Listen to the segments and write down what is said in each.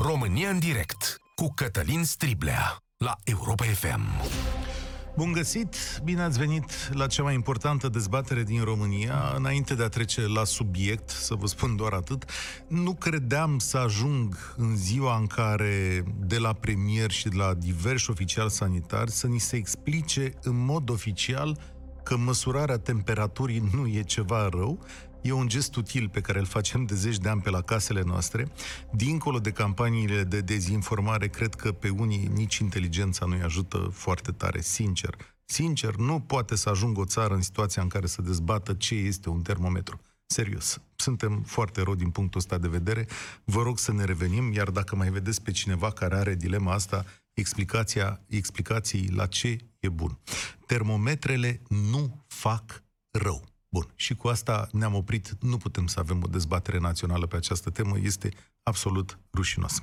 România în direct cu Cătălin Striblea la Europa FM. Bun găsit! Bine ați venit la cea mai importantă dezbatere din România. Înainte de a trece la subiect, să vă spun doar atât, nu credeam să ajung în ziua în care de la premier și de la diversi oficiali sanitari să ni se explice în mod oficial că măsurarea temperaturii nu e ceva rău, E un gest util pe care îl facem de zeci de ani pe la casele noastre. Dincolo de campaniile de dezinformare, cred că pe unii nici inteligența nu-i ajută foarte tare, sincer. Sincer, nu poate să ajungă o țară în situația în care să dezbată ce este un termometru. Serios, suntem foarte rău din punctul ăsta de vedere. Vă rog să ne revenim, iar dacă mai vedeți pe cineva care are dilema asta, explicația, explicații la ce e bun. Termometrele nu fac rău. Bun, și cu asta ne-am oprit. Nu putem să avem o dezbatere națională pe această temă. Este absolut rușinos.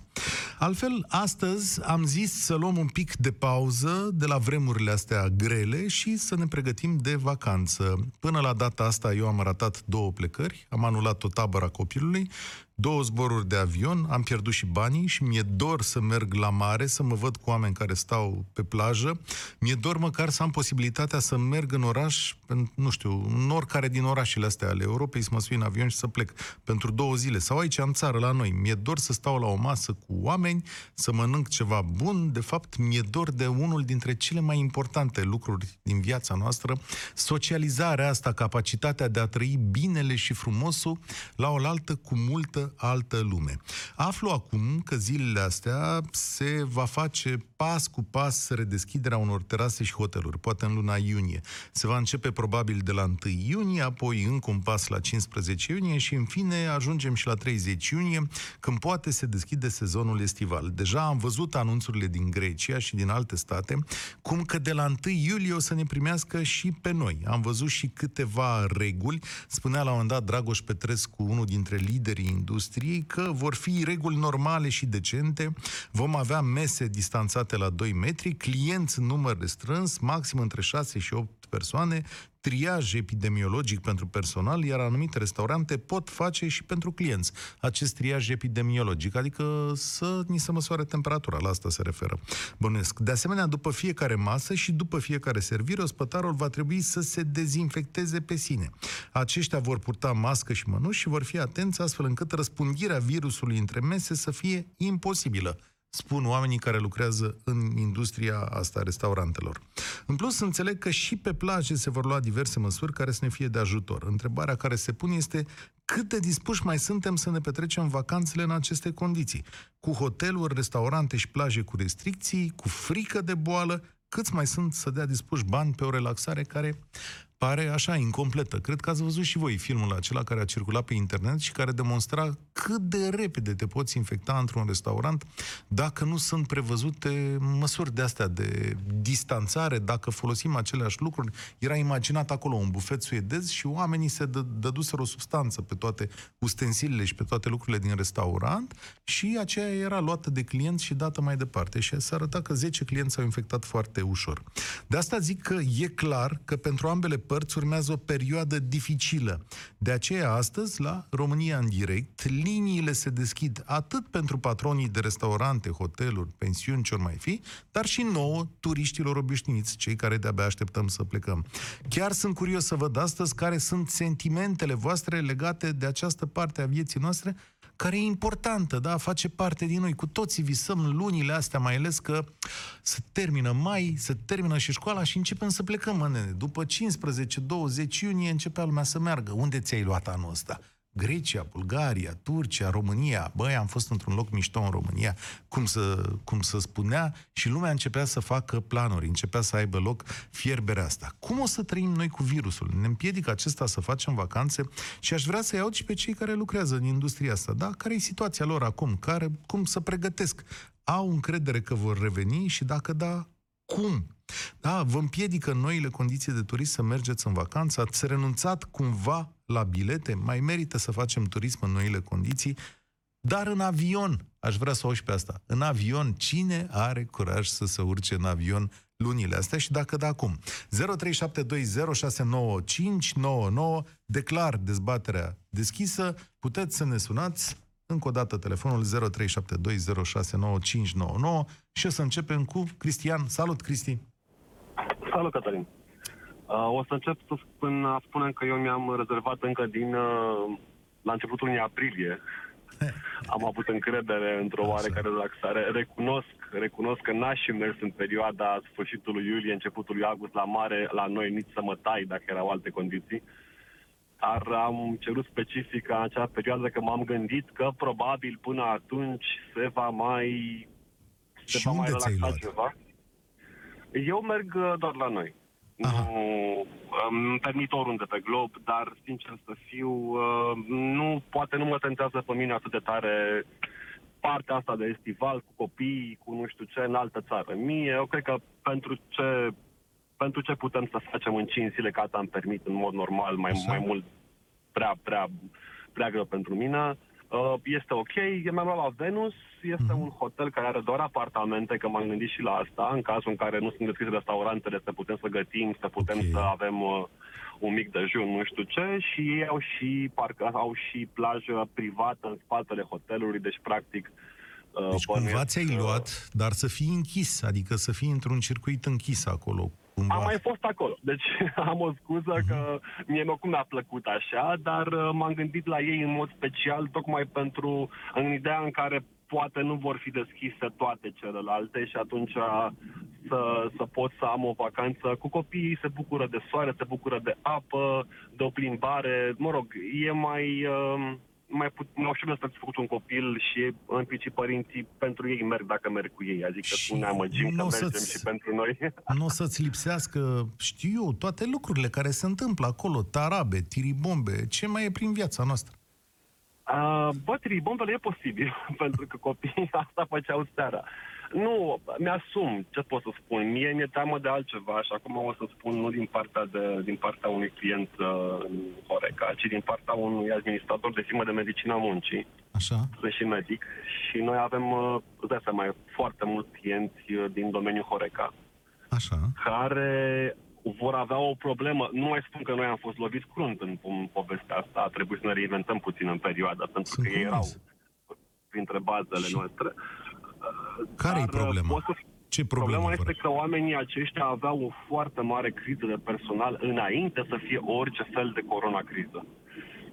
Altfel, astăzi am zis să luăm un pic de pauză de la vremurile astea grele și să ne pregătim de vacanță. Până la data asta eu am ratat două plecări, am anulat o tabăra copilului, două zboruri de avion, am pierdut și banii și mi-e dor să merg la mare, să mă văd cu oameni care stau pe plajă. Mi-e dor măcar să am posibilitatea să merg în oraș, nu știu, în oricare din orașele astea ale Europei, să mă sui în avion și să plec pentru două zile. Sau aici, în țară, la noi. Mi-e dor să stau la o masă cu oameni, să mănânc ceva bun. De fapt, mi-e dor de unul dintre cele mai importante lucruri din viața noastră, socializarea asta, capacitatea de a trăi binele și frumosul la oaltă cu multă altă lume. Aflu acum că zilele astea se va face pas cu pas redeschiderea unor terase și hoteluri, poate în luna iunie. Se va începe probabil de la 1 iunie, apoi încă un pas la 15 iunie și în fine ajungem și la 30 iunie, când poate se deschide sezonul estival. Deja am văzut anunțurile din Grecia și din alte state, cum că de la 1 iulie o să ne primească și pe noi. Am văzut și câteva reguli. Spunea la un moment dat Dragoș Petrescu, unul dintre liderii industriei, că vor fi reguli normale și decente, vom avea mese distanțate la 2 metri, clienți în număr restrâns, maxim între 6 și 8 persoane, triaj epidemiologic pentru personal, iar anumite restaurante pot face și pentru clienți acest triaj epidemiologic, adică să ni se măsoare temperatura, la asta se referă. Bănuiesc. De asemenea, după fiecare masă și după fiecare servire, ospătarul va trebui să se dezinfecteze pe sine. Aceștia vor purta mască și mănuși și vor fi atenți astfel încât răspândirea virusului între mese să fie imposibilă spun oamenii care lucrează în industria asta restaurantelor. În plus, înțeleg că și pe plaje se vor lua diverse măsuri care să ne fie de ajutor. Întrebarea care se pune este cât de dispuși mai suntem să ne petrecem vacanțele în aceste condiții? Cu hoteluri, restaurante și plaje cu restricții, cu frică de boală, câți mai sunt să dea dispuși bani pe o relaxare care pare așa, incompletă. Cred că ați văzut și voi filmul acela care a circulat pe internet și care demonstra cât de repede te poți infecta într-un restaurant dacă nu sunt prevăzute măsuri de astea de distanțare, dacă folosim aceleași lucruri. Era imaginat acolo un bufet suedez și oamenii se dă, dăduseră o substanță pe toate ustensilele și pe toate lucrurile din restaurant și aceea era luată de clienți și dată mai departe. Și se arăta că 10 clienți s-au infectat foarte ușor. De asta zic că e clar că pentru ambele părți urmează o perioadă dificilă. De aceea, astăzi, la România în direct, liniile se deschid atât pentru patronii de restaurante, hoteluri, pensiuni, ce mai fi, dar și nouă, turiștilor obișnuiți, cei care de-abia așteptăm să plecăm. Chiar sunt curios să văd astăzi care sunt sentimentele voastre legate de această parte a vieții noastre, care e importantă, da? face parte din noi. Cu toții visăm lunile astea, mai ales că se termină mai, se termină și școala și începem să plecăm, mă, nene. După 15-20 iunie începea lumea să meargă. Unde ți-ai luat anul ăsta? Grecia, Bulgaria, Turcia, România. Băi, am fost într-un loc mișto în România, cum să, cum să spunea, și lumea începea să facă planuri, începea să aibă loc fierberea asta. Cum o să trăim noi cu virusul? Ne împiedică acesta să facem vacanțe și aș vrea să-i aud și pe cei care lucrează în industria asta, da? Care e situația lor acum? Care, cum să pregătesc? Au încredere că vor reveni și dacă da, cum? Da, vă împiedică noile condiții de turism să mergeți în vacanță, ați renunțat cumva la bilete, mai merită să facem turism în noile condiții, dar în avion, aș vrea să o și pe asta, în avion, cine are curaj să se urce în avion lunile astea? Și dacă da, acum. 0372069599 declar dezbaterea deschisă, puteți să ne sunați. Încă o dată telefonul 0372069599 și o să începem cu Cristian. Salut, Cristi! Salut, Cătălin! Uh, o să încep să spun, a spunem că eu mi-am rezervat încă din uh, la începutul lunii aprilie. Am avut încredere într-o oarecare relaxare. Recunosc, recunosc că n-aș și mers în perioada sfârșitului iulie, începutul lui august la mare, la noi nici să mă tai dacă erau alte condiții. Dar am cerut specific în acea perioadă că m-am gândit că probabil până atunci se va mai se și va mai relaxa ceva. Eu merg uh, doar la noi. Aha. Nu îmi permit oriunde pe glob, dar sincer să fiu, uh, nu, poate nu mă tentează pe mine atât de tare partea asta de estival cu copii, cu nu știu ce, în altă țară. Mie, eu cred că pentru ce, pentru ce putem să facem în 5 zile, ca asta am permit în mod normal, mai, mai mult, prea, prea, prea greu pentru mine. Uh, este ok, mi-am luat la Venus, este mm-hmm. un hotel care are doar apartamente, că m-am gândit și la asta, în cazul în care nu sunt deschise restaurantele, să putem să gătim, să putem okay. să avem uh, un mic dejun, nu știu ce, și ei au și, parcă, au și plajă privată în spatele hotelului, deci practic uh, deci cumva ți-ai luat, dar să fii închis, adică să fii într-un circuit închis acolo, Cumva. Am mai fost acolo, deci am o scuză uh-huh. că mie nu cum mi-a plăcut așa, dar uh, m-am gândit la ei în mod special tocmai pentru, în ideea în care poate nu vor fi deschise toate celelalte și atunci să, să pot să am o vacanță cu copiii, se bucură de soare, se bucură de apă, de o plimbare, mă rog, e mai... Uh, mai, put, mai ușor să făcut un copil și în principiu părinții pentru ei merg dacă merg cu ei. Adică și ne amăgim că mergem și pentru noi. Nu o să-ți lipsească, știu eu, toate lucrurile care se întâmplă acolo, tarabe, tiribombe, ce mai e prin viața noastră? Uh, bă, tiribombele e posibil, pentru că copiii asta făceau seara. Nu, mi-asum, ce pot să spun. Mie mi-e teamă de altceva și acum o să spun nu din partea, de, din partea unui client uh, în Horeca, ci din partea unui administrator de firmă de medicină muncii. Așa. Sunt și medic și noi avem, uh, îți mai foarte mulți clienți uh, din domeniul Horeca. Așa. Care vor avea o problemă. Nu mai spun că noi am fost loviți crunt în, în povestea asta, a trebuit să ne reinventăm puțin în perioada, pentru Sunt că ei erau printre bazele și... noastre. Care e problema? Să... Ce problemă Problema este că oamenii aceștia aveau o foarte mare criză de personal înainte să fie orice fel de coronacriză.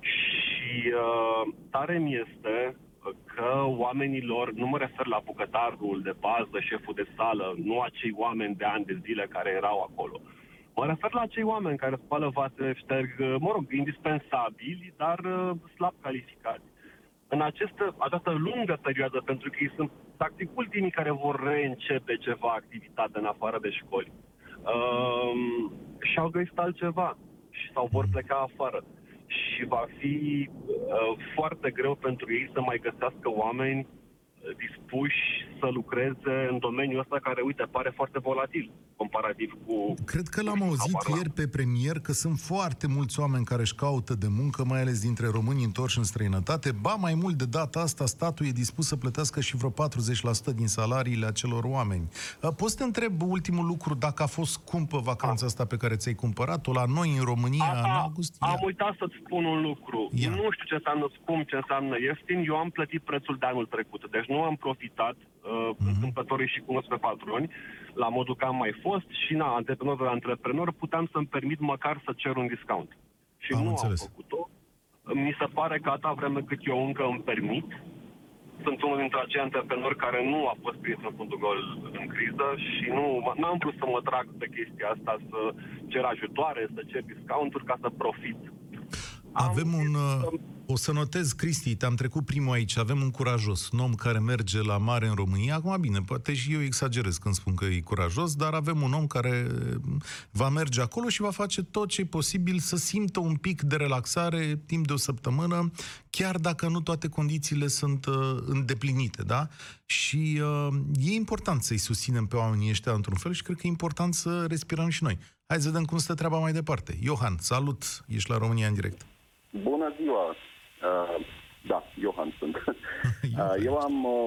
Și uh, tare mi este că oamenilor, nu mă refer la bucătarul de bază, șeful de sală, nu acei oameni de ani de zile care erau acolo. Mă refer la acei oameni care spală vase, șterg, mă rog, indispensabili, dar uh, slab calificați în această, această lungă perioadă, pentru că ei sunt practic ultimii care vor reîncepe ceva activitate în afară de școli. Um, și-au găsit altceva și sau vor pleca afară. Și va fi uh, foarte greu pentru ei să mai găsească oameni dispuși să lucreze în domeniul ăsta care, uite, pare foarte volatil comparativ cu... Cred că l-am auzit ieri pe premier că sunt foarte mulți oameni care își caută de muncă, mai ales dintre români întorși în străinătate. Ba, mai mult de data asta, statul e dispus să plătească și vreo 40% din salariile acelor oameni. Poți să te întreb ultimul lucru, dacă a fost scumpă vacanța asta pe care ți-ai cumpărat-o la noi în România a, în august? Am uitat să-ți spun un lucru. Ia. Nu știu ce înseamnă scump, ce înseamnă ieftin. Eu am plătit prețul de anul trecut. Deci nu am profitat, uh, uh-huh. întâmplătorii și cunosc pe patroni, la modul că am mai fost și na, antreprenor de antreprenor, puteam să-mi permit măcar să cer un discount. Și am nu înțeles. am făcut-o. Mi se pare că atâta vreme cât eu încă îmi permit, sunt unul dintre acei antreprenori care nu a fost prins în fundul gol în criză și nu am vrut să mă trag pe chestia asta, să cer ajutoare, să cer discounturi ca să profit. Avem un... Uh, o să notez, Cristi, te-am trecut primul aici, avem un curajos, un om care merge la mare în România. Acum, bine, poate și eu exagerez când spun că e curajos, dar avem un om care va merge acolo și va face tot ce e posibil să simtă un pic de relaxare timp de o săptămână, chiar dacă nu toate condițiile sunt uh, îndeplinite, da? Și uh, e important să-i susținem pe oamenii ăștia într-un fel și cred că e important să respirăm și noi. Hai să vedem cum stă treaba mai departe. Johan, salut! Ești la România în direct. Bună ziua! Uh, da, Johan sunt. uh, eu am o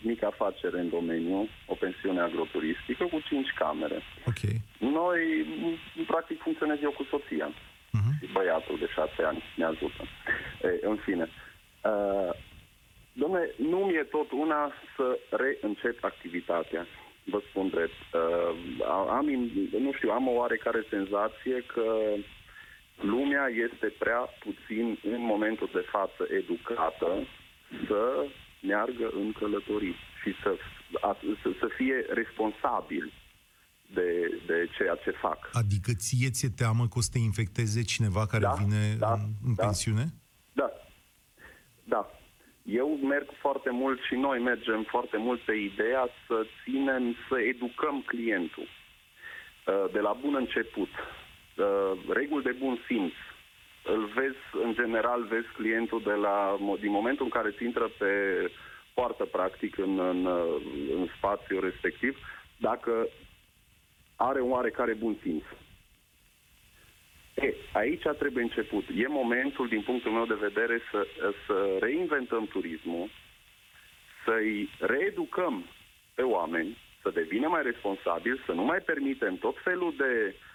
mică afacere în domeniu, o pensiune agroturistică cu 5 camere. Okay. Noi, practic, funcționez eu cu soția. Uh-huh. Și băiatul de 6 ani ne ajută. E, în fine. Uh, nu mi-e tot una să reîncep activitatea. Vă spun drept. Uh, am, nu știu, am o oarecare senzație că lumea este prea puțin în momentul de față educată să meargă în călătorii și să, să, să fie responsabil de, de ceea ce fac. Adică ție ți-e teamă că o să te infecteze cineva care Da, vine da, în, în da. pensiune? Da. Da. Eu merg foarte mult și noi mergem foarte mult pe ideea să ținem, să educăm clientul. Uh, De la bun început. Uh, Reguli de bun simț. Îl vezi, în general, vezi clientul de la, din momentul în care ți intră pe poartă, practic, în, în, în spațiu respectiv, dacă are un oarecare bun simț. E, aici trebuie început. E momentul, din punctul meu de vedere, să, să reinventăm turismul, să-i reeducăm pe oameni, să devină mai responsabili, să nu mai permitem tot felul de uh,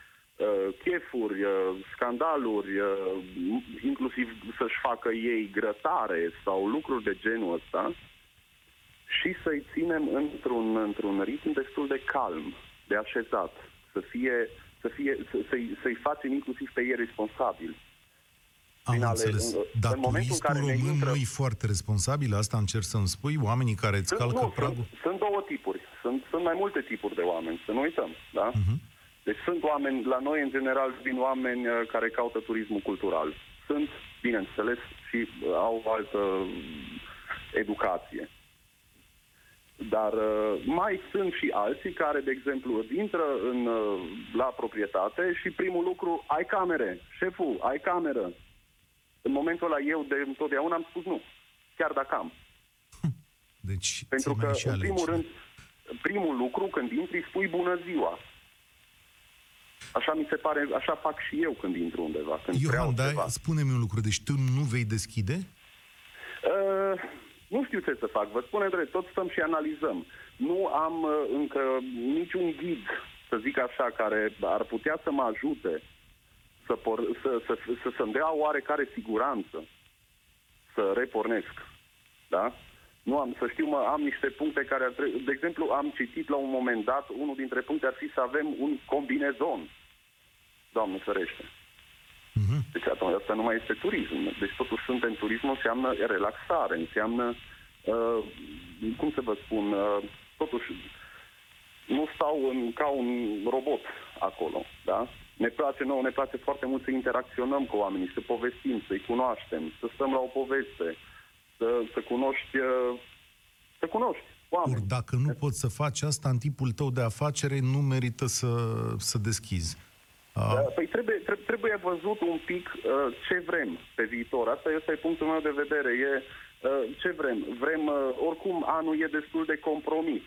chefuri, uh, scandaluri, uh, inclusiv să-și facă ei grătare sau lucruri de genul ăsta și să-i ținem într-un, într-un ritm destul de calm, de așezat, să fie, să fie, să, să-i, să-i facem inclusiv pe ei responsabili. Am Din ale- înțeles. în- Dar în momentul în turistul care ne român intră- nu e foarte responsabil? Asta încerc să-mi spui? Oamenii care îți Sunt, calcă nu, pragul? sunt, sunt două tipuri. Sunt, sunt mai multe tipuri de oameni, să nu uităm. Da? Mhm. Deci sunt oameni, la noi în general vin oameni uh, care caută turismul cultural. Sunt, bineînțeles, și uh, au o altă uh, educație. Dar uh, mai sunt și alții care, de exemplu, intră în, uh, la proprietate și primul lucru, ai camere, șeful, ai cameră. În momentul ăla eu de întotdeauna am spus nu, chiar dacă am. Deci, Pentru ți că, mai și în primul alegi. rând, primul lucru, când intri, spui bună ziua. Așa mi se pare, așa fac și eu când intru undeva, când Iohan, vreau da, ceva. spune-mi un lucru. Deci tu nu vei deschide? Uh, nu știu ce să fac, vă spune drept, tot stăm și analizăm. Nu am uh, încă niciun ghid, să zic așa, care ar putea să mă ajute să, por, să, să, să, să-mi dea oarecare siguranță să repornesc. Da? Nu am, să știu, mă, am niște puncte care ar trebui... De exemplu, am citit la un moment dat, unul dintre puncte ar fi să avem un combinezon. Doamne ferește. Mhm. Deci atunci asta nu mai este turism. Deci totuși suntem turism înseamnă relaxare, înseamnă, uh, cum să vă spun, uh, totuși nu stau în, ca un robot acolo, da? Ne place nouă, ne place foarte mult să interacționăm cu oamenii, să povestim, să-i cunoaștem, să stăm la o poveste, să, să cunoști, uh, să cunoști oameni. Ori dacă nu poți să faci asta în tipul tău de afacere, nu merită să, să deschizi. A, Uh, Păi trebuie, trebuie, trebuie văzut un pic uh, ce vrem pe viitor. Asta este punctul meu de vedere. E uh, ce vrem. Vrem, uh, oricum, anul e destul de compromis,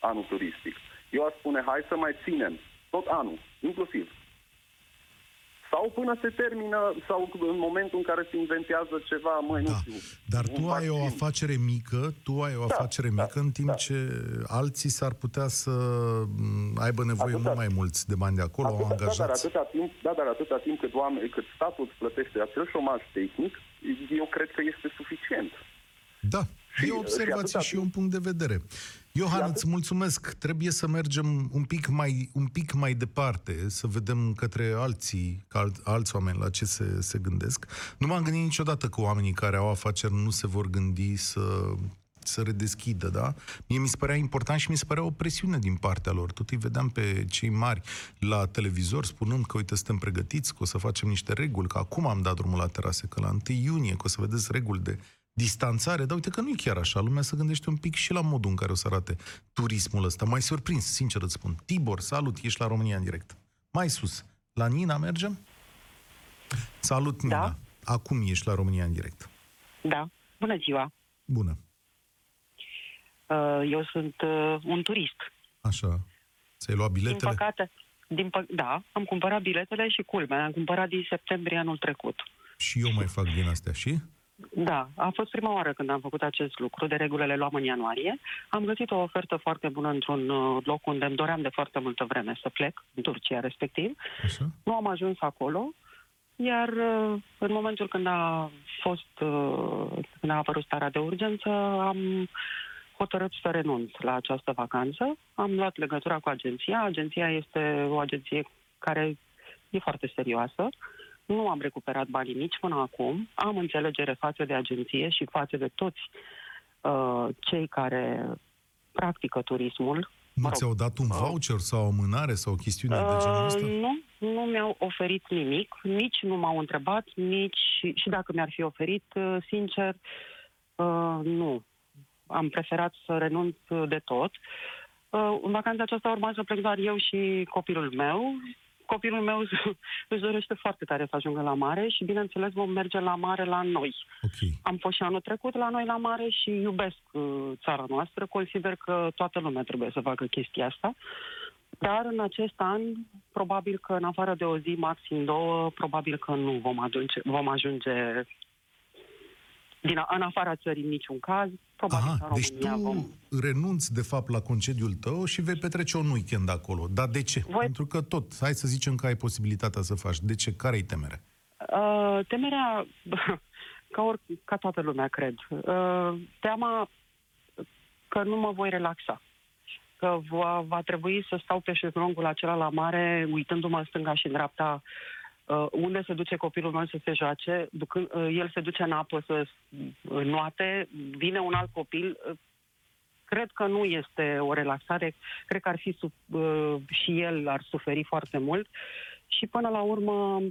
anul turistic. Eu aș spune, hai să mai ținem tot anul, inclusiv. Sau până se termină, sau în momentul în care se inventează ceva, măi, nu da. știu. Dar un tu ai o vaccin. afacere mică, tu ai o Da, afacere da, mică, în timp da. ce alții s-ar putea să m, aibă nevoie Atâta- mult mai mulți de bani de acolo, au Atâta, da, dar angajați. atâta timp, da, dar atâta timp cât, oameni, cât statul îți plătește acel șomaj tehnic, eu cred că este suficient. Da, Și- e o observație și atâta și, un punct de vedere. Iohan, atât- îți mulțumesc. Trebuie să mergem un pic mai, un pic mai departe, să vedem către alții, ca alt, alți oameni la ce se, se gândesc. Nu m-am gândit niciodată că oamenii care au afaceri nu se vor gândi să să redeschidă, da? Mie mi se părea important și mi se părea o presiune din partea lor. Tot îi vedeam pe cei mari la televizor spunând că, uite, suntem pregătiți, că o să facem niște reguli, că acum am dat drumul la terase, că la 1 iunie, că o să vedeți reguli de distanțare, dar uite că nu e chiar așa. Lumea se gândește un pic și la modul în care o să arate turismul ăsta. Mai surprins, sincer îți spun. Tibor, salut, ești la România în direct. Mai sus, la Nina mergem? Salut, Nina. Da. Acum ești la România în direct. Da. Bună ziua. Bună. Uh, Eu sunt uh, un turist. Așa. Ți-ai luat Din biletele? păcate, din pă- da, am cumpărat biletele și culmea. Am cumpărat din septembrie anul trecut. Și eu mai fac din astea, și? Da, a fost prima oară când am făcut acest lucru, de regulă le luam în ianuarie. Am găsit o ofertă foarte bună într-un uh, loc unde îmi doream de foarte multă vreme să plec, în Turcia respectiv. Așa? Nu am ajuns acolo, iar uh, în momentul când a fost, uh, când a apărut starea de urgență, am hotărât să renunț la această vacanță. Am luat legătura cu agenția. Agenția este o agenție care e foarte serioasă. Nu am recuperat banii nici până acum. Am înțelegere față de agenție și față de toți uh, cei care practică turismul. Nu Mă rog, ți-au dat un uh, voucher sau o amânare sau o chestiune de genul Uh, ăsta? nu, nu mi-au oferit nimic, nici nu m-au întrebat, nici și dacă mi-ar fi oferit, uh, sincer, uh, nu. Am preferat să renunț de tot. Uh, în vacanța aceasta urma să plec doar eu și copilul meu. Copilul meu își dorește foarte tare să ajungă la mare și, bineînțeles, vom merge la mare la noi. Ok. Am fost și anul trecut la noi la mare și iubesc uh, țara noastră. Consider că toată lumea trebuie să facă chestia asta. Dar în acest an, probabil că în afară de o zi, maxim două, probabil că nu vom, adunce, vom ajunge din, a- în afara țării în niciun caz. Probabil că Aha, în deci România tu vom... renunți de fapt la concediul tău și vei petrece un weekend acolo. Dar de ce? Voi- Pentru că tot, hai să zicem că ai posibilitatea să faci. De ce? Care-i temerea? Uh, temerea, ca, or, ca toată lumea, cred, uh, teama că nu mă voi relaxa. Că va, va trebui să stau pe șezlongul acela la mare, uitându-mă în stânga și în dreapta, uh, unde se duce copilul meu să se joace, ducând, uh, el se duce în apă să uh, noate, vine un alt copil, uh, cred că nu este o relaxare, cred că ar fi sub, uh, și el ar suferi foarte mult și până la urmă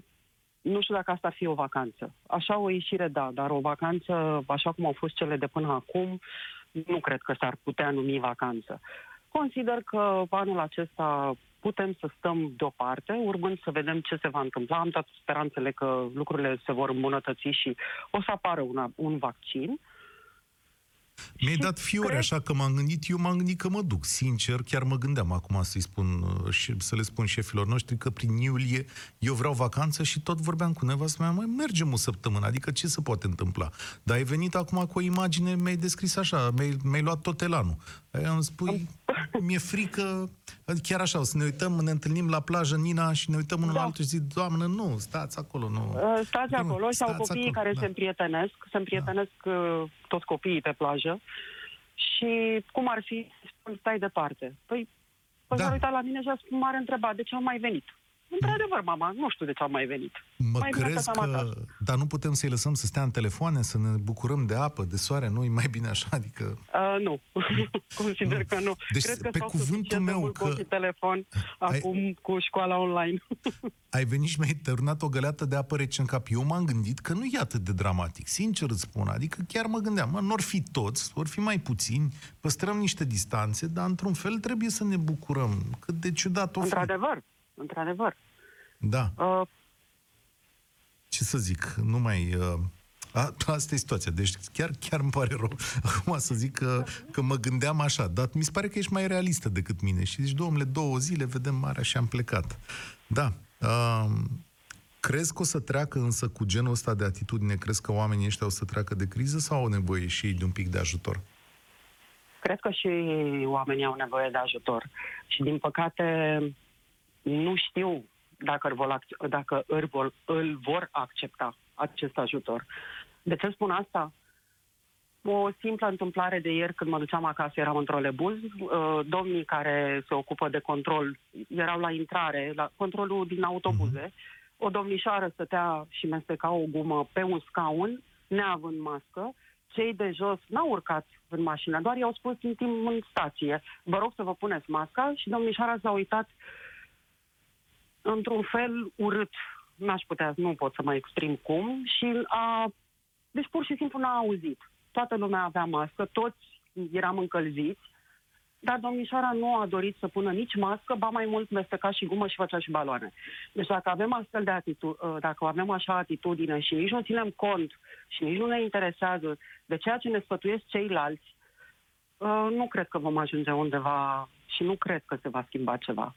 nu știu dacă asta ar fi o vacanță. Așa o ieșire, da, dar o vacanță, așa cum au fost cele de până acum, nu cred că s-ar putea numi vacanță. Consider că anul acesta putem să stăm deoparte, urmând să vedem ce se va întâmpla. Am toate speranțele că lucrurile se vor îmbunătăți și o să apară una, un vaccin. Mi-ai Și dat fiori, cred- așa că m-am gândit, eu m-am gândit că mă duc, sincer, chiar mă gândeam acum să-i spun, uh, și să le spun șefilor noștri că prin iulie eu vreau vacanță și tot vorbeam cu nevastă mea, mai mergem o săptămână, adică ce se poate întâmpla? Dar ai venit acum cu o imagine, mi-ai descris așa, mi-ai, mi-ai luat tot elanul. Aia îmi spui, mi-e frică, adică chiar așa, o să ne uităm, ne întâlnim la plajă, Nina, și ne uităm unul Da. la altul și zic, doamnă, nu, stați acolo, nu. Uh, Stați Nu, acolo sau stați copiii acolo, care da. se împrietenesc, se împrietenesc uh, toți copiii pe plajă și cum ar fi, spun, stai departe. Păi, păi Da. s-ar uita la mine și m-ar întreba de ce am mai venit. Într-adevăr, mama, nu știu de ce am mai venit. Mă mai bine crezi stăteam acasă. că... Dar nu putem să-i lăsăm să stea în telefoane, să ne bucurăm de apă, de soare, nu? E mai bine așa, adică... Uh, nu, consider Nu. că nu. Deci, Cred că pe stau cuvântul suficient de meu mult că- cu telefon Ai- acum cu școala online. Ai venit și mi-ai turnat o găleată de apă rece în cap. Eu m-am gândit că nu e atât de dramatic, sincer îți spun. Adică chiar mă gândeam, mă, n-or fi toți, or fi mai puțini, păstrăm niște distanțe, dar într-un fel trebuie să ne bucurăm. Cât de ciudat o fi. într-adevăr, într-adevăr. Da, Uh, ce să zic, nu mai... Uh, a, asta e situația. Deci chiar, chiar îmi pare rău acum să zic că, că mă gândeam așa, dar mi se pare că ești mai realistă decât mine. Și zici, domnule, două zile, vedem marea și am plecat. Da. Uh, crezi că o să treacă însă cu genul ăsta de atitudine? Crezi că oamenii ăștia o să treacă de criză sau au nevoie și ei de un pic de ajutor? Cred că și oamenii au nevoie de ajutor. Și, din păcate, nu știu dacă, îl vor, ac- dacă îl, vor, îl vor accepta acest ajutor. De ce spun asta? O simplă întâmplare de ieri, când mă duceam acasă, eram într-o lebuz. Uh, Domnii care se ocupă de control erau la intrare, la controlul din autobuze. O domnișoară stătea și mesteca o gumă pe un scaun, neavând mască. Cei de jos n-au urcat în mașină, doar i-au spus în timp în stație, vă rog să vă puneți masca și domnișoara s-a uitat într-un fel urât. N-aș putea, nu pot să mă exprim cum. Și a... Deci pur și simplu n-a auzit. Toată lumea avea mască, toți eram încălziți, dar domnișoara nu a dorit să pună nici mască, ba mai mult mesteca și gumă și făcea și baloane. Deci dacă avem astfel de atitudine, dacă avem așa atitudine și nici nu ținem cont și nici nu ne interesează de ceea ce ne sfătuiesc ceilalți, uh, nu cred că vom ajunge undeva și nu cred că se va schimba ceva.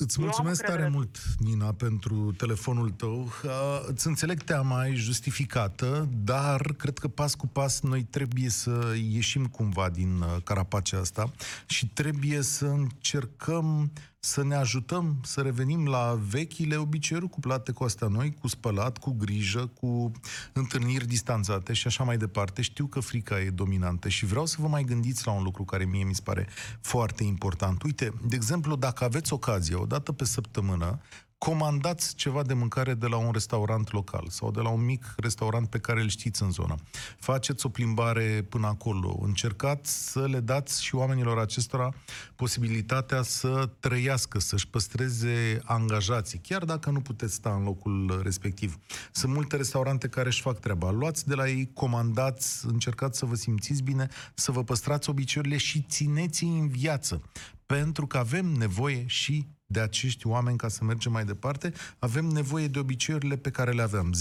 Îți Eu am mulțumesc tare încredere. mult, Nina, pentru telefonul tău. Uh, Îți înțeleg teama, e justificată, dar cred că pas cu pas noi trebuie să ieșim cumva din uh, carapacea asta și trebuie să încercăm să ne ajutăm să revenim la vechile obiceiuri cuplate cu astea noi, cu spălat, cu grijă, cu întâlniri distanțate și așa mai departe. Știu că frica e dominantă și vreau să vă mai gândiți la un lucru care mie mi se pare foarte important. Uite, de exemplu, dacă aveți ocazie, o dată pe săptămână, comandați ceva de mâncare de la un restaurant local sau de la un mic restaurant pe care îl știți în zonă. Faceți o plimbare până acolo. Încercați să le dați și oamenilor acestora posibilitatea să trăiască, să-și păstreze angajații, chiar dacă nu puteți sta în locul respectiv. Sunt multe restaurante care își fac treaba. Luați de la ei, comandați, încercați să vă simțiți bine, să vă păstrați obiceiurile și țineți în viață. Pentru că avem nevoie și de acești oameni ca să mergem mai departe, avem nevoie de obiceiurile pe care le avem. 0372069599.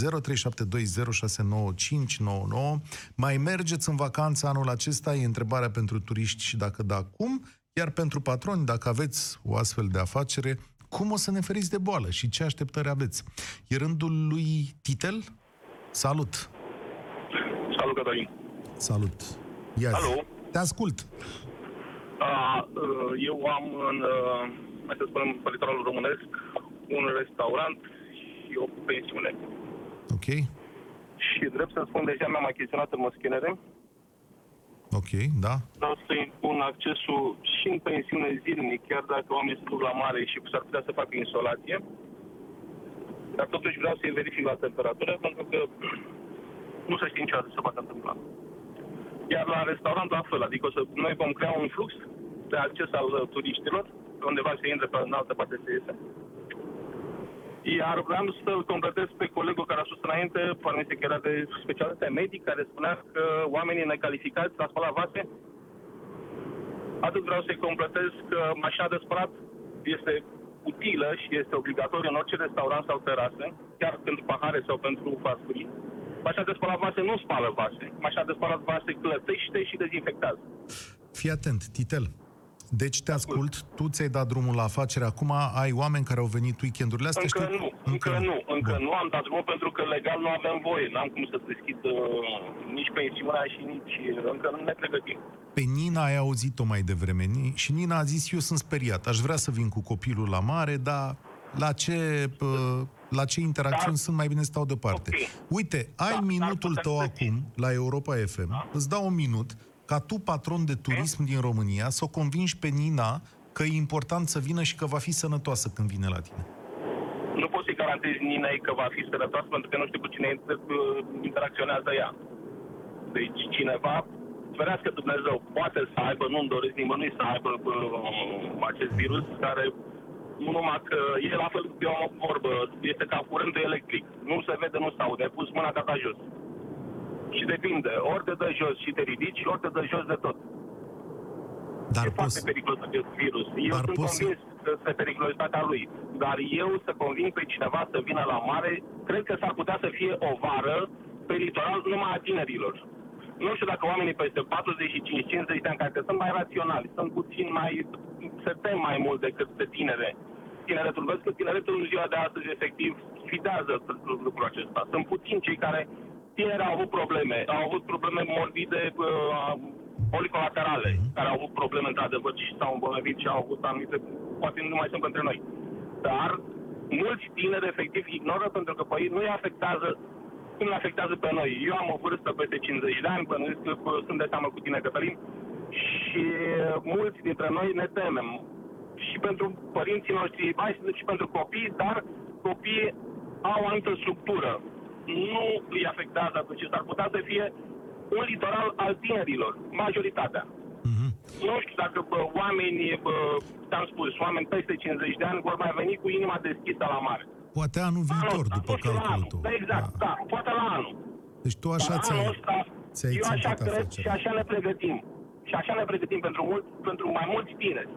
Mai mergeți în vacanță anul acesta? E întrebarea pentru turiști și dacă da, cum? Iar pentru patroni, dacă aveți o astfel de afacere, cum o să ne feriți de boală și ce așteptări aveți? E rândul lui Titel? Salut! Salut, Cătălin. Salut! Ia Alo. Te ascult! A, eu am în, hai să spunem, pe litoralul românesc, un restaurant și o pensiune. Ok? Și drept să spun, deja mi-am achiziționat în măschinere. Ok, da? Vreau să impun accesul și în pensiune zilnic, chiar dacă oamenii se duc la mare și s-ar putea să facă insolație. Dar totuși vreau să-i verific la temperatură, pentru că nu se știe niciodată ce se poate întâmpla. Iar la restaurant la fel, adică o să, noi vom crea un flux de acces al uh, turiștilor, undeva se intre pe în altă parte se iese. Iar vreau să-l completez pe colegul care a spus înainte, poate că era de specialitate medic, care spunea că oamenii necalificați la spălat vase, atât vreau să-i completez că mașina de spălat este utilă și este obligatoriu în orice restaurant sau terasă, chiar pentru pahare sau pentru fasuri. Mașina de spălat vase nu spală vase. Mașina de spălat vase clătește și dezinfectează. Fii atent, Titel. Deci te ascult, tu ți-ai dat drumul la afacere, acum ai oameni care au venit weekendurile astea? Încă știu... nu, încă, încă nu, încă Bun. nu am dat drumul pentru că legal nu avem voie. N-am cum să deschid uh, nici pensiunea și nici... Încă nu ne pregătim. Pe Nina ai auzit-o mai devreme Ni- și Nina a zis, eu sunt speriat, aș vrea să vin cu copilul la mare, dar la ce, pă, la ce interacțiuni Da. sunt mai bine stau deoparte. Ok. Uite, ai Da, minutul dar tău putem să acum la Europa FM, îți dau un minut ca tu, patron de turism din România, să o convingi pe Nina că e important să vină și că va fi sănătoasă când vine la tine. Nu pot să-i garantez Ninei că va fi sănătoasă pentru că nu știu cu cine inter- uh, interacționează ea. Deci cineva, ferească Dumnezeu, poate să aibă, nu-mi doresc nimănui să aibă uh, acest virus care nu numai că e la fel, eu am o vorbă, este ca curentul electric. Nu se vede, nu se aude, ai pus mâna data jos. Și depinde, ori te dă jos și te ridici, ori te dă jos de tot. Dar e foarte poți, periculos acest virus. Eu Dar sunt poți să- convins de periculositatea lui. Dar eu să conving pe cineva să vină la mare, cred că s-ar putea să fie o vară pe litoral numai a tinerilor. Nu știu dacă oamenii peste 45-50 de ani, care sunt mai raționali, sunt puțin mai... se tem mai mult decât de tinere. Tineretul, vezi că tineretul în ziua de astăzi, efectiv, sfidează lucrul acesta. Sunt puțini cei care tineri au avut probleme, au avut probleme morbide, uh, policolaterale, care au avut probleme într-adevăr și s-au îmbolnăvit și au avut anumite, poate nu mai sunt între noi. Dar mulți tineri efectiv ignoră pentru că pe ei nu îi afectează cum ne afectează pe noi. Eu am o vârstă peste 50 de ani, bănuiesc că bă, sunt de seamă cu tine, Cătălin, și mulți dintre noi ne temem. Și pentru părinții noștri, mai să zic și pentru copii, dar copiii au o anumită structură. Nu îi afectează atunci. S-ar putea să fie un litoral al tinerilor, majoritatea. Mhm. Nu știu dacă bă, oamenii, bă, ți-am spus, oameni peste 50 de ani vor mai veni cu inima deschisă la mare. poate anul viitor, Anul ăsta, după nu știu, la calculul anul. tău. Da, exact, da. poate la anul. Deci tu așa Dar ți-ai, anul ăsta, ți-ai eu așa țintit cred și afacerea. așa ne pregătim. Și așa ne pregătim pentru, mult, pentru mai mulți tineri.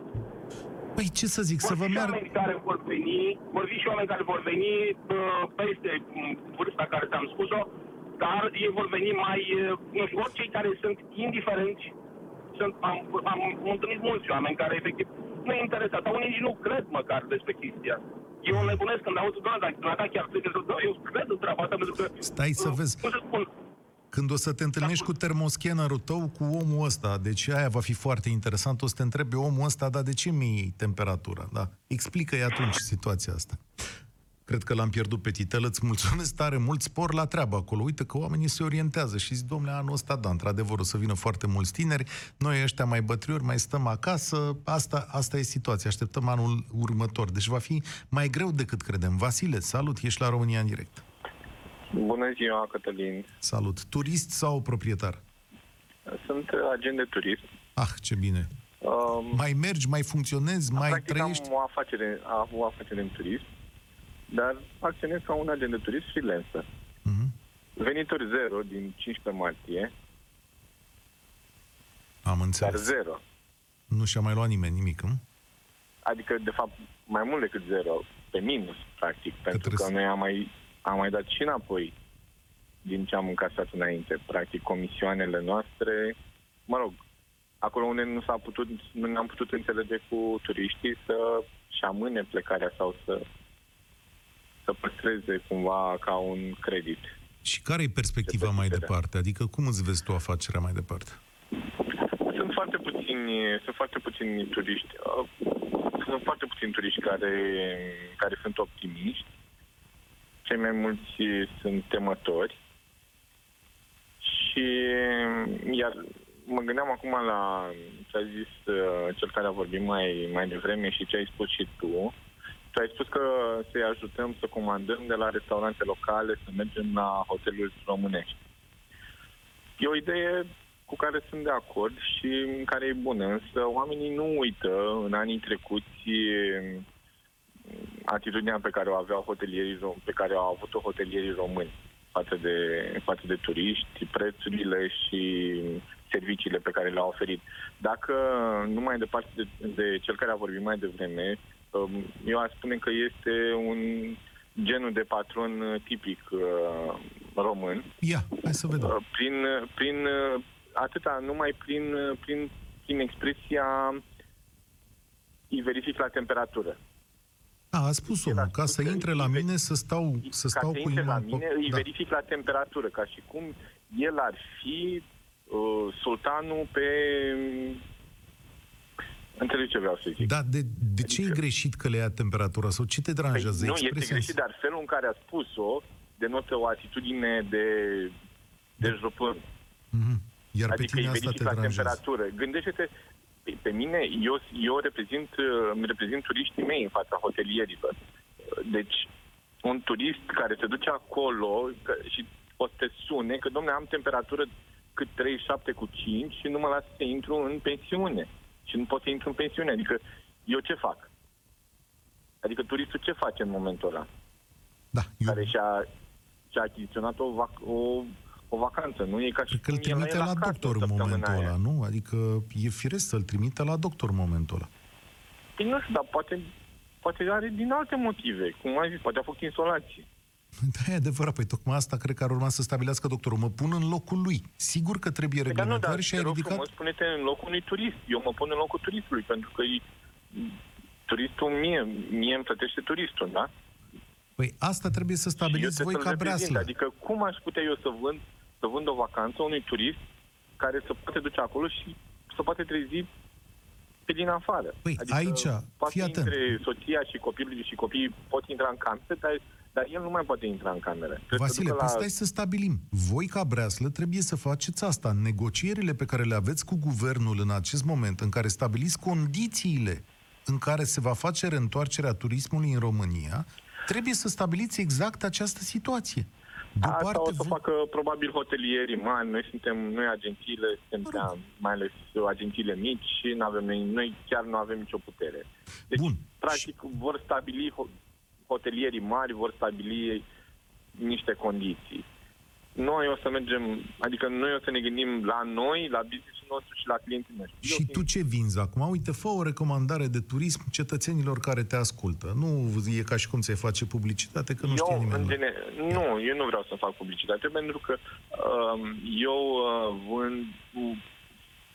Păi ce să zic, să Vor vă fi și meargă... oameni care vor veni, vor fi și oameni care vor veni bă, peste m, vârsta care ți-am spus-o, dar ei vor veni mai, e, nu știu, ori cei care sunt indiferenți, sunt, am, am întâlnit mulți oameni care efectiv nu e interesat, sau unii nici nu cred măcar despre chestia asta. Eu nebunesc când aud, doamne, dar, dar chiar cred, că- da, eu cred în treaba asta, pentru că... Stai să vezi. Cum să spun, Când o să te întâlnești cu termoscannerul tău, cu omul ăsta, deci aia va fi foarte interesant, o să te întrebi omul ăsta, dar de ce mi iei temperatura? Da. Explică-i atunci situația asta. Cred că l-am pierdut pe Titel, îți mulțumesc tare mult, spor la treabă acolo. Uite că oamenii se orientează și zic, domnule, anul ăsta, da, într-adevăr, o să vină foarte mulți tineri, noi ăștia mai bătriori mai stăm acasă, asta, asta e situația, așteptăm anul următor. Deci va fi mai greu decât credem. Vasile, salut, ești la România în direct. Bună ziua, Cătălin. Salut. Turist sau proprietar? Sunt agent de turism. Ah, ce bine. Um, Mai mergi, mai funcționezi, mai practic trăiești? am o afacere, am o afacere în turism, dar acționez ca un agent de turism freelancer. Mhm. Venituri zero din 15 martie, Am dar înțeles. zero. Nu și-a mai luat nimeni nimic, nu? Adică, de fapt, mai mult decât zero, pe minus, practic, pentru trebuie că să- noi am mai, am mai dat și înapoi din ce am încasat înainte. Practic, comisioanele noastre, mă rog, acolo unde nu s-a putut, nu ne-am putut înțelege cu turiștii să și amâne plecarea sau să să păstreze cumva ca un credit. Și care e perspectiva Ce mai perceperea? departe? Adică cum îți vezi tu afacerea mai departe? Sunt foarte puțini, sunt foarte puțini turiști, uh, sunt foarte puțini turiști care, care sunt optimiști. Cei mai mulți sunt temători. Și iar mă gândeam acum la ce a zis uh, cel care a vorbit mai, mai devreme și ce ai spus și tu. Tu ai spus că să-i ajutăm să comandăm de la restaurante locale, să mergem la hoteluri românești. E o idee cu care sunt de acord și care e bună, însă oamenii nu uită în anii trecuți e, atitudinea pe care o aveau hotelierii rom- pe care au avut-o hotelierii români față de, față de turiști, prețurile și serviciile pe care le-au oferit. Dacă nu mai departe de, de cel care a vorbit mai devreme, um, eu aș spune că este un genul de patron tipic uh, român, Ia, hai să vedem. Uh, prin, prin uh, atâta, numai prin, uh, prin, prin expresia îi verific la temperatură. A, a spus omul, ca să intre la mine să stau, să Ca stau să cu intre inima la în mine, foc. îi Da. verific la temperatură, ca și cum el ar fi uh, sultanul pe... Înțelegi ce vreau să zic? Da, de, de ce e Adică- greșit că le ia temperatura? Sau ce te deranjează? Păi, nu, este Expresia greșit, dar felul în care a spus-o denotă o atitudine de, de jupân. Mhm. Iar pe adică tine îi asta te verific la deranjează. temperatură. Gândește-te, pe, pe mine, eu, eu reprezint, uh, îmi reprezint turiștii mei în fața hotelierilor. Uh, Deci, un turist care se duce acolo că, și o să te sune că, domnule, am temperatură cât 37 cu 5 și nu mă las să intru în pensiune. Și nu pot să intru în pensiune. Adică, eu ce fac? Adică turistul ce face în momentul ăla? Da, eu Care și-a, și-a achiziționat o, vac- o, o vacanță, nu? E ca și cred că îl cum el trimite e la casă doctor în săptămâna momentul aia. ăla, nu? Adică e firesc să-l trimite la doctor în momentul ăla. Păi nu știu, dar poate, poate are din alte motive. Cum ai zis, poate a făcut insolație. Da, e adevărat. Păi tocmai asta cred că ar urma să stabilească doctorul. Mă pun în locul lui. Sigur că trebuie Păi, dar nu, reglementare dar și te ai rog ridicat... frumos, spune-te în locul unui turist. Eu mă pun în locul turistului, pentru că e, turistul mie, mie îmi plătește turistul, da? Păi asta trebuie să Și eu stabiliți trebuie voi să-l ca reprezint. breaslă. Adică cum aș putea eu să vând, să vând o vacanță unui turist care să poate duce acolo și să poate trezi pe din afară. Păi, adică aici, poate fii atent. intre soția și copilul și copiii pot intra în cameră, dar, dar el nu mai poate intra în cameră. Trebuie să Vasile, ducă păi la... stai să stabilim. Voi, ca breaslă, trebuie să faceți asta. În negocierile pe care le aveți cu guvernul în acest moment, în care stabiliți condițiile în care se va face reîntoarcerea turismului în România, trebuie să stabiliți exact această situație. Asta Deoparte, o să voi- facă probabil hotelierii mari, noi suntem, noi agențiile, suntem prea, mai ales agențiile mici și nu avem, noi, noi chiar nu avem nicio putere. Deci, Bun. practic, vor stabili ho- hotelierii mari, vor stabili niște condiții. Noi o să mergem, adică noi o să ne gândim la noi, la business-ul nostru și la clienții noștri. Eu Și fiind- tu ce vinzi acum? Uite, fă o recomandare de turism cetățenilor care te ascultă. Nu e ca și cum ți-ai face publicitate, că nu știe eu, nimeni. în gene... Nu, eu nu vreau să fac publicitate pentru că um, eu uh, vând,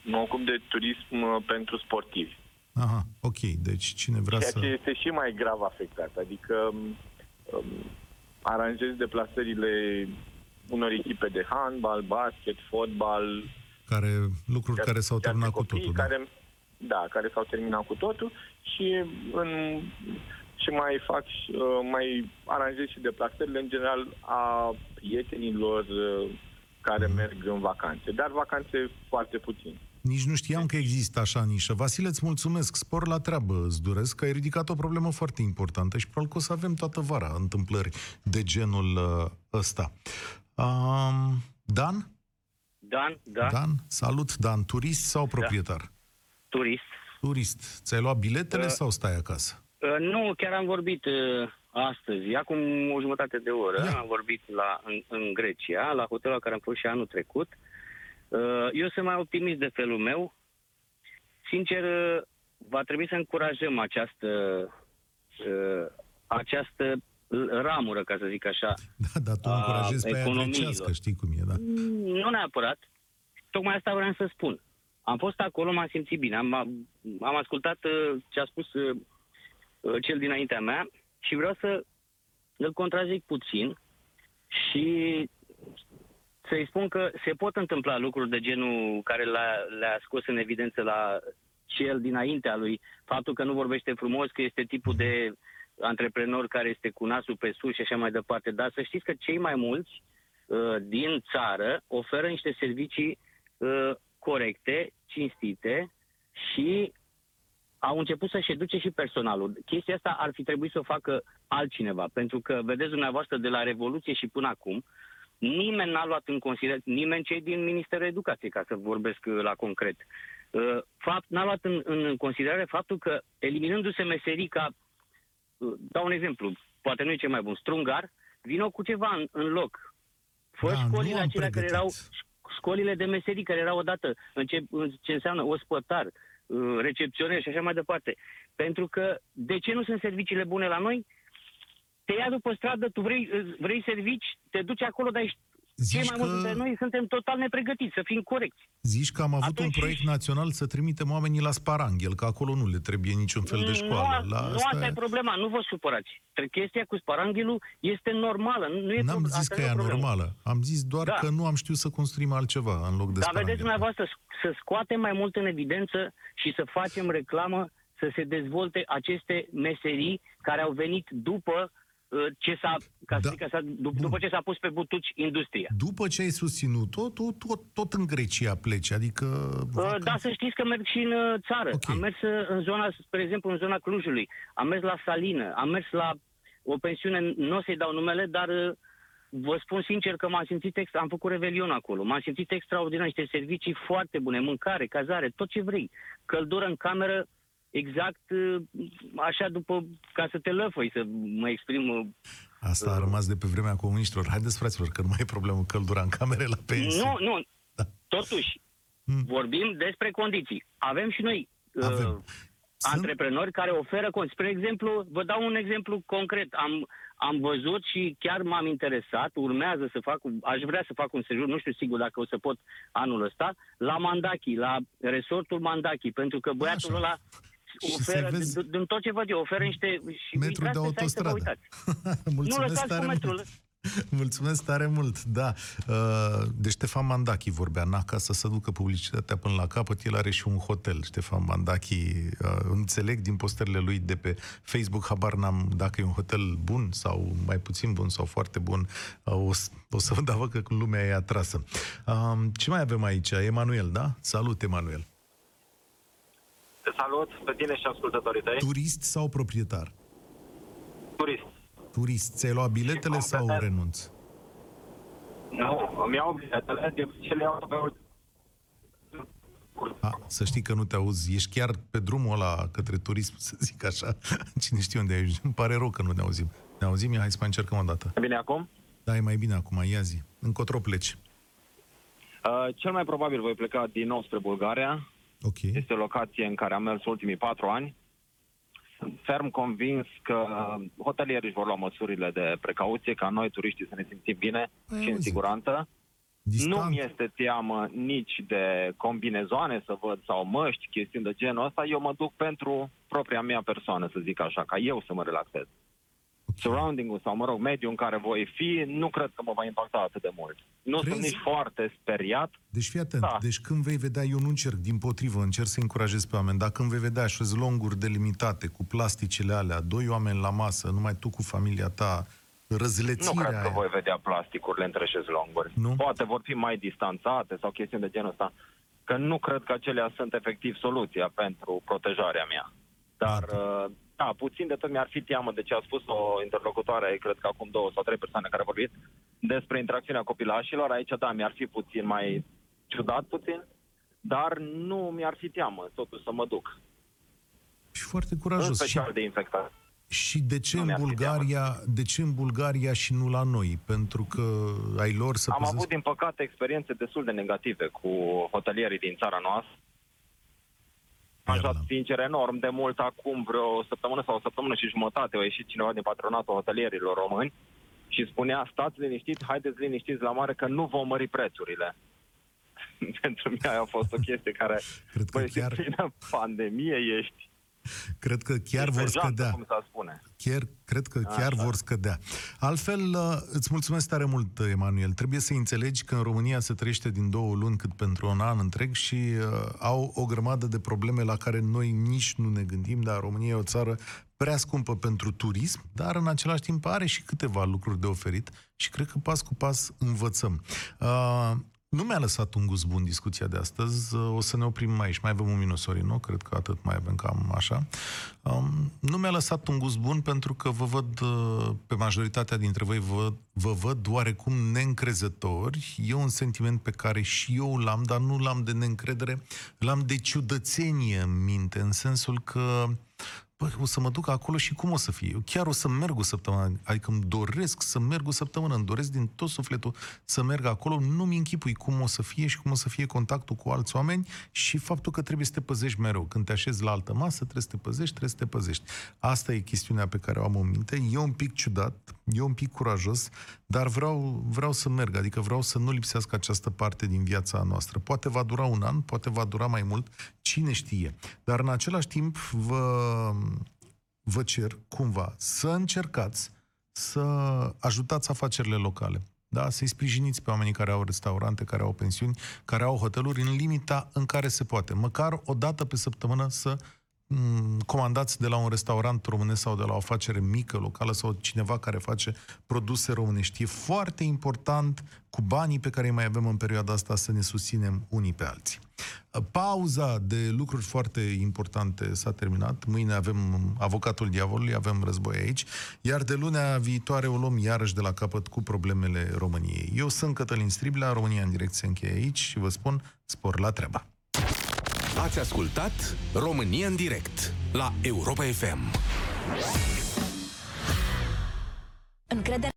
mă ocup de turism uh, pentru sportivi. Aha, ok. Deci cine vrea Ceea să... ce este și mai grav afectat. Adică um, aranjez deplasările unor echipe de handbal, basket, fotbal, Care, lucruri care s-au de terminat cu copii totul. Da. Care, da, care s-au terminat cu totul și în, și mai fac și, uh, mai aranjez și deplasările în general a prietenilor uh, care merg în vacanțe, dar vacanțe foarte puțin. Nici nu știam că există așa nișă. Vasile, îți mulțumesc, spor la treabă, îți doresc, că ai ridicat o problemă foarte importantă și probabil că o să avem toată vara întâmplări de genul uh, ăsta. Um, Dan? Dan, da, Dan? Salut, Dan. Turist sau proprietar? turist. Turist. Ți-ai luat biletele Uh, sau stai acasă? Uh, Nu, chiar am vorbit uh, astăzi, acum o jumătate de oră, Ia. am vorbit la, în, în Grecia, la hotelul la care am fost și anul trecut. Uh, Eu sunt mai optimist de felul meu. Sincer, uh, va trebui să încurajăm această, uh, această ramură, ca să zic așa. Da, dar tu a încurajezi pe aia economiilor. grecească, știi cum e, da? Nu neapărat. Tocmai asta vreau să spun. Am fost acolo, m-am simțit bine. Am, am ascultat uh, ce a spus uh, uh, cel dinaintea mea și vreau să îl contrazic puțin și să-i spun că se pot întâmpla lucruri de genul care le-a, le-a scos în evidență la cel dinaintea lui, faptul că nu vorbește frumos, că este tipul de antreprenor care este cu nasul pe sus și așa mai departe. Dar să știți că cei mai mulți uh, din țară oferă niște servicii uh, corecte, cinstite și au început să-și educe și personalul. Chestia asta ar fi trebuit să o facă altcineva, pentru că, vedeți dumneavoastră, de la Revoluție și până acum, nimeni n-a luat în considerare, nimeni cei din Ministerul Educației, ca să vorbesc uh, la concret, uh, fapt, n-a luat în, în considerare faptul că, eliminându-se meserii ca, uh, dau un exemplu, poate nu e cel mai bun, strungar, vină cu ceva în, în loc. Fă Da, nu școlile am acelea care pregătit. erau școlile de meserii care erau odată în ce, în ce înseamnă ospătar, uh, recepționer și așa mai departe. Pentru că de ce nu sunt serviciile bune la noi? Te ia după stradă, tu vrei, uh, vrei servici, te duci acolo, dar ești cei Zici mai mulți dintre că, noi suntem total nepregătiți, să fim corecți. zici că am avut Atunci- un proiect național să trimitem oamenii la Sparanghel, că acolo nu le trebuie niciun fel de școală. Nu, la nu asta e problema, nu vă supărați. Tre- Chestia cu sparanghelul este normală, nu, nu e N-am pro- zis asta că nu e problemă. anormală. Am zis doar Da. că nu am știut să construim altceva în loc de Dar sparanghel. vedeți dumneavoastră, s- să scoatem mai mult în evidență și să facem reclamă să se dezvolte aceste meserii care au venit după uh, ce s-a, ca să Da. zic așa, dup- după ce s-a pus pe butuci industria. După ce ai susținut-o, tot, tot, tot în Grecia pleci, adică... Uh, vacanțe. Da, să știți că merg și în uh, țară. Ok. Am mers uh, în zona, spre exemplu, în zona Clujului. Am mers la Salină, am mers la o pensiune, nu o să-i dau numele, dar uh, vă spun sincer că m-am simțit, extra, am făcut revelion acolo, m-am simțit extraordinar, niște servicii foarte bune, mâncare, cazare, tot ce vrei. Căldură în cameră, exact uh, așa după, ca să te lăfăi, să mă exprim uh, Asta a rămas de pe vremea comuniștilor. Haideți, fraților, că nu mai e problemă cu căldura în camere la pensie. Nu, nu. Da. Totuși, Mm. vorbim despre condiții. Avem și noi Avem. uh, antreprenori care oferă condiții. Spre exemplu, vă dau un exemplu concret. Am, am văzut și chiar m-am interesat, urmează să fac, aș vrea să fac un sejur, nu știu sigur dacă o să pot anul ăsta, la Mandachi, la resortul Mandachi, pentru că băiatul Așa. ăla Și oferă, să vezi- d- din tot ce văd eu, oferă niște... Și Metru de uitați pe site să vă autostradă. uitați. Nu Mulțumesc lăsați tare cu metrul. mult. Mulțumesc tare mult, da. Uh, De Ștefan Mandachi vorbea, n-a ca să se ducă publicitatea până la capăt, el are și un hotel, Ștefan Mandachi. uh, Înțeleg din postările lui de pe Facebook, habar n-am dacă e un hotel bun sau mai puțin bun sau foarte bun. Uh, O, s- o să văd dacă că lumea e atrasă. Um, Ce mai avem aici? Emanuel, da? Salut, Emanuel. Te salut pe tine și ascultătorii tăi. Turist sau proprietar? Turist. Turist. Ți-ai luat biletele Și sau competent. renunți? Nu, îmi iau biletele de ce le iau pe A, să știi că nu te auzi. Ești chiar pe drumul ăla către turism, să zic așa. Cine știe unde ești. Îmi pare rău că nu ne auzim. Ne auzim? Ia, hai să mai încercăm o dată. Bine acum? Da, e mai bine acum. Ia zi. Încotro pleci. Uh, cel mai probabil voi pleca din nou spre Bulgaria. Ok. Este o locație în care am mers ultimii patru ani. Sunt ferm convins că uh, hotelierii își vor lua măsurile de precauție ca noi, turiștii, să ne simțim bine Păi, și în auzi. siguranță. Distant. Nu mi este teamă nici de combinezoane să văd sau măști, chestiuni de genul ăsta. Eu mă duc pentru propria mea persoană, să zic așa, ca eu să mă relaxez. Ok. surrounding-ul sau, mă rog, mediul în care voi fi, nu cred că mă va impacta atât de mult. Nu Crezi? sunt nici foarte speriat. Deci fii atent, Da. deci când vei vedea, eu nu încerc, din potrivă, încerc să încurajez pe oameni, dar când vei vedea șezlonguri delimitate cu plasticele alea, doi oameni la masă, numai tu cu familia ta, Nu răzlețirea cred că aia. voi vedea plasticurile între șezlonguri. Nu? Poate vor fi mai distanțate sau chestiuni de genul ăsta. Că nu cred că acelea sunt efectiv soluția pentru protejarea mea. Dar, uh, da, puțin de tot mi-ar fi teamă de ce a spus o interlocutoare, cred că acum două sau trei persoane care au vorbit, despre interacțiunea copilașilor. Aici, da, mi-ar fi puțin mai ciudat puțin, dar nu mi-ar fi teamă totuși să mă duc. Și foarte În curajos. Și, special de infectare. și de ce Nu în mi-ar fi Bulgaria, de ce în Bulgaria și nu la noi? Pentru că ai lor să Am păzesc... avut, din păcate, experiențe destul de negative cu hotelierii din țara noastră. Am Iarna. ajutat, sincer, enorm de mult acum vreo săptămână sau o săptămână și jumătate. A ieșit cineva din patronatul hotelierilor români și spunea, stați liniștiți, haideți liniștiți la mare că nu vom mări prețurile. Pentru mine aia a fost o chestie care, Cred că băi, chiar- în plină pandemie ești. Cred că chiar vor dejantă, scădea. Cum s-a spune. Chiar, cred că chiar Așa. vor scădea. Altfel, uh, îți mulțumesc tare mult, Emanuel. Trebuie să înțelegi că în România se trăiește din două luni cât pentru un an întreg și uh, au o grămadă de probleme la care noi nici nu ne gândim, dar România e o țară prea scumpă pentru turism, dar în același timp are și câteva lucruri de oferit și cred că pas cu pas învățăm. Uh, nu mi-a lăsat un gust bun discuția de astăzi. Uh, O să ne oprim aici. Mai avem un minut, Sorin, nu? Cred că atât mai avem cam așa. Um, nu mi-a lăsat un gust bun pentru că vă văd, uh, pe majoritatea dintre voi, vă, vă văd oarecum neîncrezători. E un sentiment pe care și eu l-am, dar nu l-am de neîncredere, l-am de ciudățenie în minte, în sensul că Bă, o să mă duc acolo și cum o să fie? Eu chiar o să merg o săptămână, adică îmi doresc să merg o săptămână, îmi doresc din tot sufletul să merg acolo, nu-mi închipui cum o să fie și cum o să fie contactul cu alți oameni și faptul că trebuie să te păzești mereu. Când te așezi la altă masă, trebuie să te păzești, trebuie să te păzești. Asta e chestiunea pe care o am în minte. E un pic ciudat, e un pic curajos, dar vreau, vreau să merg, adică vreau să nu lipsească această parte din viața noastră. Poate va dura un an, poate va dura mai mult, cine știe. Dar în același timp vă, vă cer cumva să încercați să ajutați afacerile locale. Da? Să-i sprijiniți pe oamenii care au restaurante, care au pensiuni, care au hoteluri în limita în care se poate. Măcar o dată pe săptămână să mm, comandați de la un restaurant românesc sau de la o afacere mică, locală sau cineva care face produse românești. E foarte important cu banii pe care îi mai avem în perioada asta să ne susținem unii pe alții. Pauza de lucruri foarte importante s-a terminat. Mâine avem avocatul diavolului, avem război aici, iar de lunea viitoare o luăm iarăși de la capăt cu problemele României. Eu sunt Cătălin Striblea, România în direct se încheie aici și vă spun spor la treabă. Ați ascultat România în direct la Europa FM. Încredere